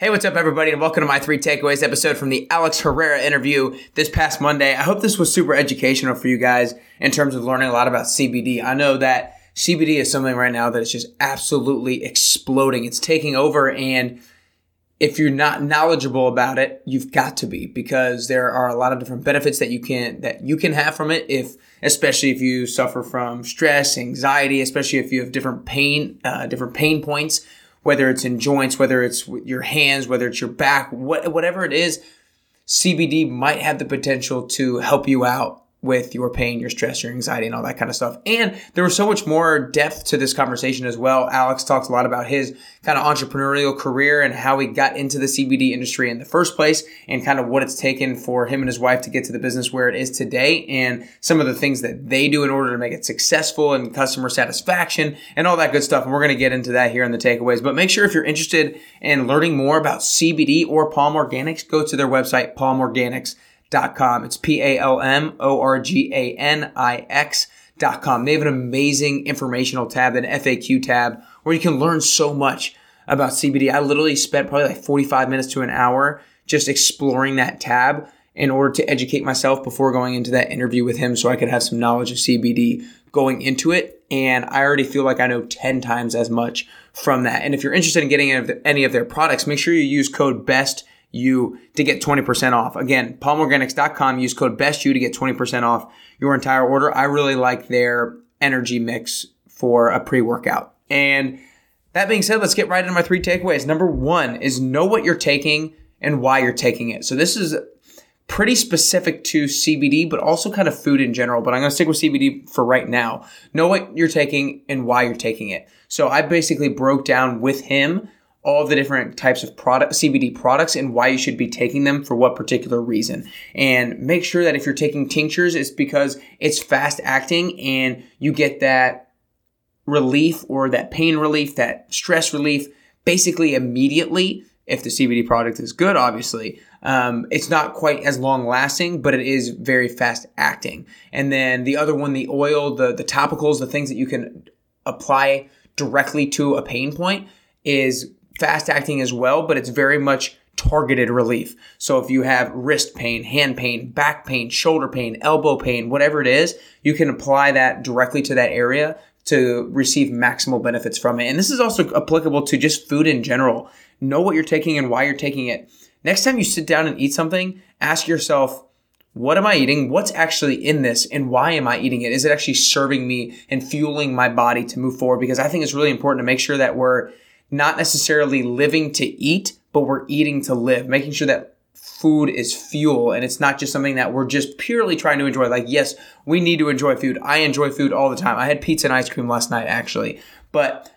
Hey, what's up, everybody, and welcome to my three takeaways episode from the Alex Herrera interview this past Monday. I hope this was super educational for you guys in terms of learning a lot about CBD. I know that CBD is something right now that is just absolutely exploding. It's taking over, and if you're not knowledgeable about it, you've got to be because there are a lot of different benefits that you can that you can have from it. If especially if you suffer from stress, anxiety, especially if you have different pain, uh, different pain points whether it's in joints, whether it's your hands, whether it's your back, what, whatever it is, CBD might have the potential to help you out with your pain, your stress, your anxiety, and all that kind of stuff. And there was so much more depth to this conversation as well. Alex talks a lot about his kind of entrepreneurial career and how he got into the CBD industry in the first place and kind of what it's taken for him and his wife to get to the business where it is today and some of the things that they do in order to make it successful and customer satisfaction and all that good stuff. And we're going to get into that here in the takeaways. But make sure if you're interested in learning more about CBD or Palm Organix, go to their website, Palm Organix com. It's P A L M O R G A N I X dot com. They have an amazing informational tab, an FAQ tab, where you can learn so much about CBD. I literally spent probably like 45 minutes to an hour just exploring that tab in order to educate myself before going into that interview with him so I could have some knowledge of CBD going into it. And I already feel like I know 10 times as much from that. And if you're interested in getting any of their products, make sure you use code BEST you to get 20% off. Again, palmorganix.com, use code BESTU to get 20% off your entire order. I really like their energy mix for a pre workout. And that being said, let's get right into my three takeaways. Number one is know what you're taking and why you're taking it. So this is pretty specific to CBD, but also kind of food in general. But I'm going to stick with CBD for right now. Know what you're taking and why you're taking it. So I basically broke down with him all the different types of product CBD products and why you should be taking them for what particular reason. And make sure that if you're taking tinctures, it's because it's fast acting and you get that relief or that pain relief, that stress relief basically immediately. If the CBD product is good, obviously, um, it's not quite as long lasting, but it is very fast acting. And then the other one, the oil, the the topicals, the things that you can apply directly to a pain point is fast acting as well, but it's very much targeted relief. So if you have wrist pain, hand pain, back pain, shoulder pain, elbow pain, whatever it is, you can apply that directly to that area to receive maximal benefits from it. And this is also applicable to just food in general. Know what you're taking and why you're taking it. Next time you sit down and eat something, ask yourself, what am I eating? What's actually in this and why am I eating it? Is it actually serving me and fueling my body to move forward? Because I think it's really important to make sure that we're not necessarily living to eat, but we're eating to live, making sure that food is fuel and it's not just something that we're just purely trying to enjoy. Like, yes, we need to enjoy food. I enjoy food all the time. I had pizza and ice cream last night, actually, but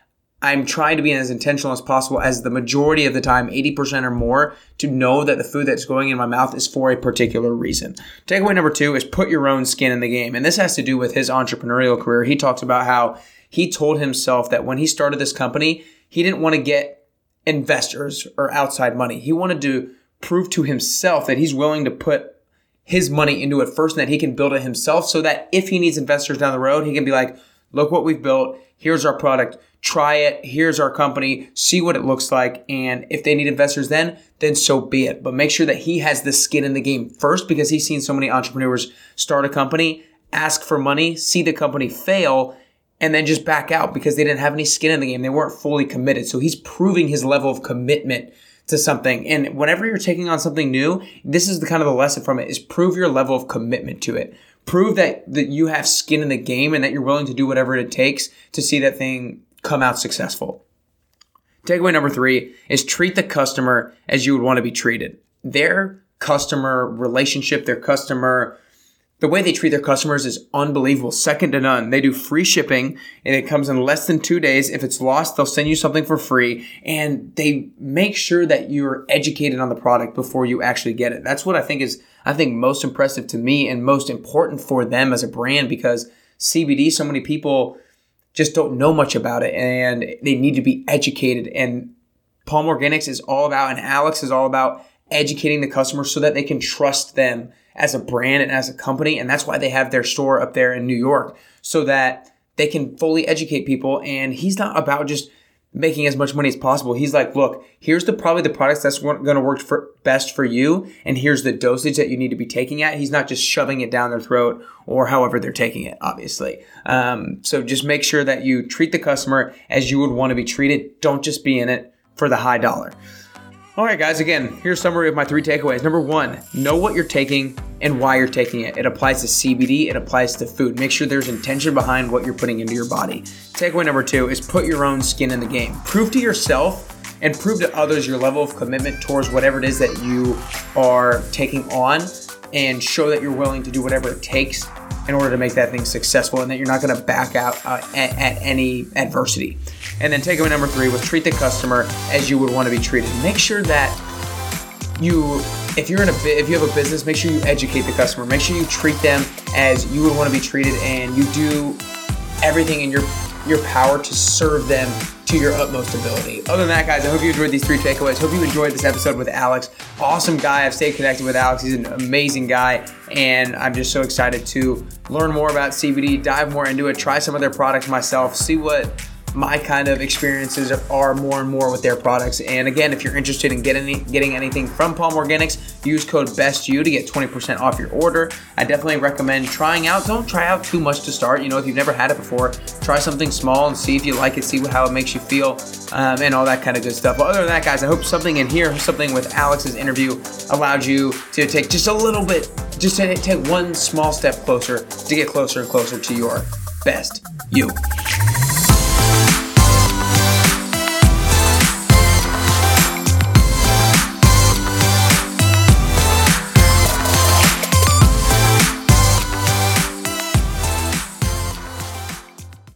I'm trying to be as intentional as possible as the majority of the time, 80% or more, to know that the food that's going in my mouth is for a particular reason. Takeaway number two is put your own skin in the game. And this has to do with his entrepreneurial career. He talks about how he told himself that when he started this company, he didn't want to get investors or outside money. He wanted to prove to himself that he's willing to put his money into it first and that he can build it himself so that if he needs investors down the road, he can be like, look what we've built. Here's our product. Try it. Here's our company. See what it looks like. And if they need investors then, then so be it. But make sure that he has the skin in the game first because he's seen so many entrepreneurs start a company, ask for money, see the company fail, and then just back out because they didn't have any skin in the game. They weren't fully committed. So he's proving his level of commitment to something. And whenever you're taking on something new, this is the kind of the lesson from it is prove your level of commitment to it. Prove that, that you have skin in the game and that you're willing to do whatever it takes to see that thing come out successful. Takeaway number three is treat the customer as you would want to be treated. Their customer relationship, their customer the way they treat their customers is unbelievable, second to none. They do free shipping and it comes in less than two days. If it's lost, they'll send you something for free and they make sure that you're educated on the product before you actually get it. That's what I think is, I think most impressive to me and most important for them as a brand because CBD, so many people just don't know much about it and they need to be educated. And Palm Organix is all about, and Alex is all about educating the customer so that they can trust them as a brand and as a company. And that's why they have their store up there in New York so that they can fully educate people. And he's not about just making as much money as possible. He's like, look, here's the probably the products that's going to work for best for you, and here's the dosage that you need to be taking at. He's not just shoving it down their throat or however they're taking it, obviously. Um, so just make sure that you treat the customer as you would want to be treated. Don't just be in it for the high dollar. All right, guys, again, here's a summary of my three takeaways. Number one, know what you're taking and why you're taking it. It applies to CBD, it applies to food. Make sure there's intention behind what you're putting into your body. Takeaway number two is put your own skin in the game. Prove to yourself and prove to others your level of commitment towards whatever it is that you are taking on and show that you're willing to do whatever it takes in order to make that thing successful and that you're not going to back out uh, at, at, any adversity. And then takeaway number three was treat the customer as you would want to be treated. Make sure that you, if you're in a if you have a business, make sure you educate the customer. Make sure you treat them as you would want to be treated, and you do everything in your your power to serve them to your utmost ability. Other than that, guys, I hope you enjoyed these three takeaways. Hope you enjoyed this episode with Alex. Awesome guy. I've stayed connected with Alex. He's an amazing guy, and I'm just so excited to learn more about CBD, dive more into it, try some of their products myself, see what my kind of experiences are more and more with their products. And again, if you're interested in getting getting anything from Palm Organix, use code BESTU to get 20% off your order. I definitely recommend trying out. Don't try out too much to start. You know, if you've never had it before, try something small and see if you like it, see how it makes you feel, um, and all that kind of good stuff. But other than that, guys, I hope something in here, something with Alex's interview, allowed you to take just a little bit, just to take one small step closer to get closer and closer to your best you.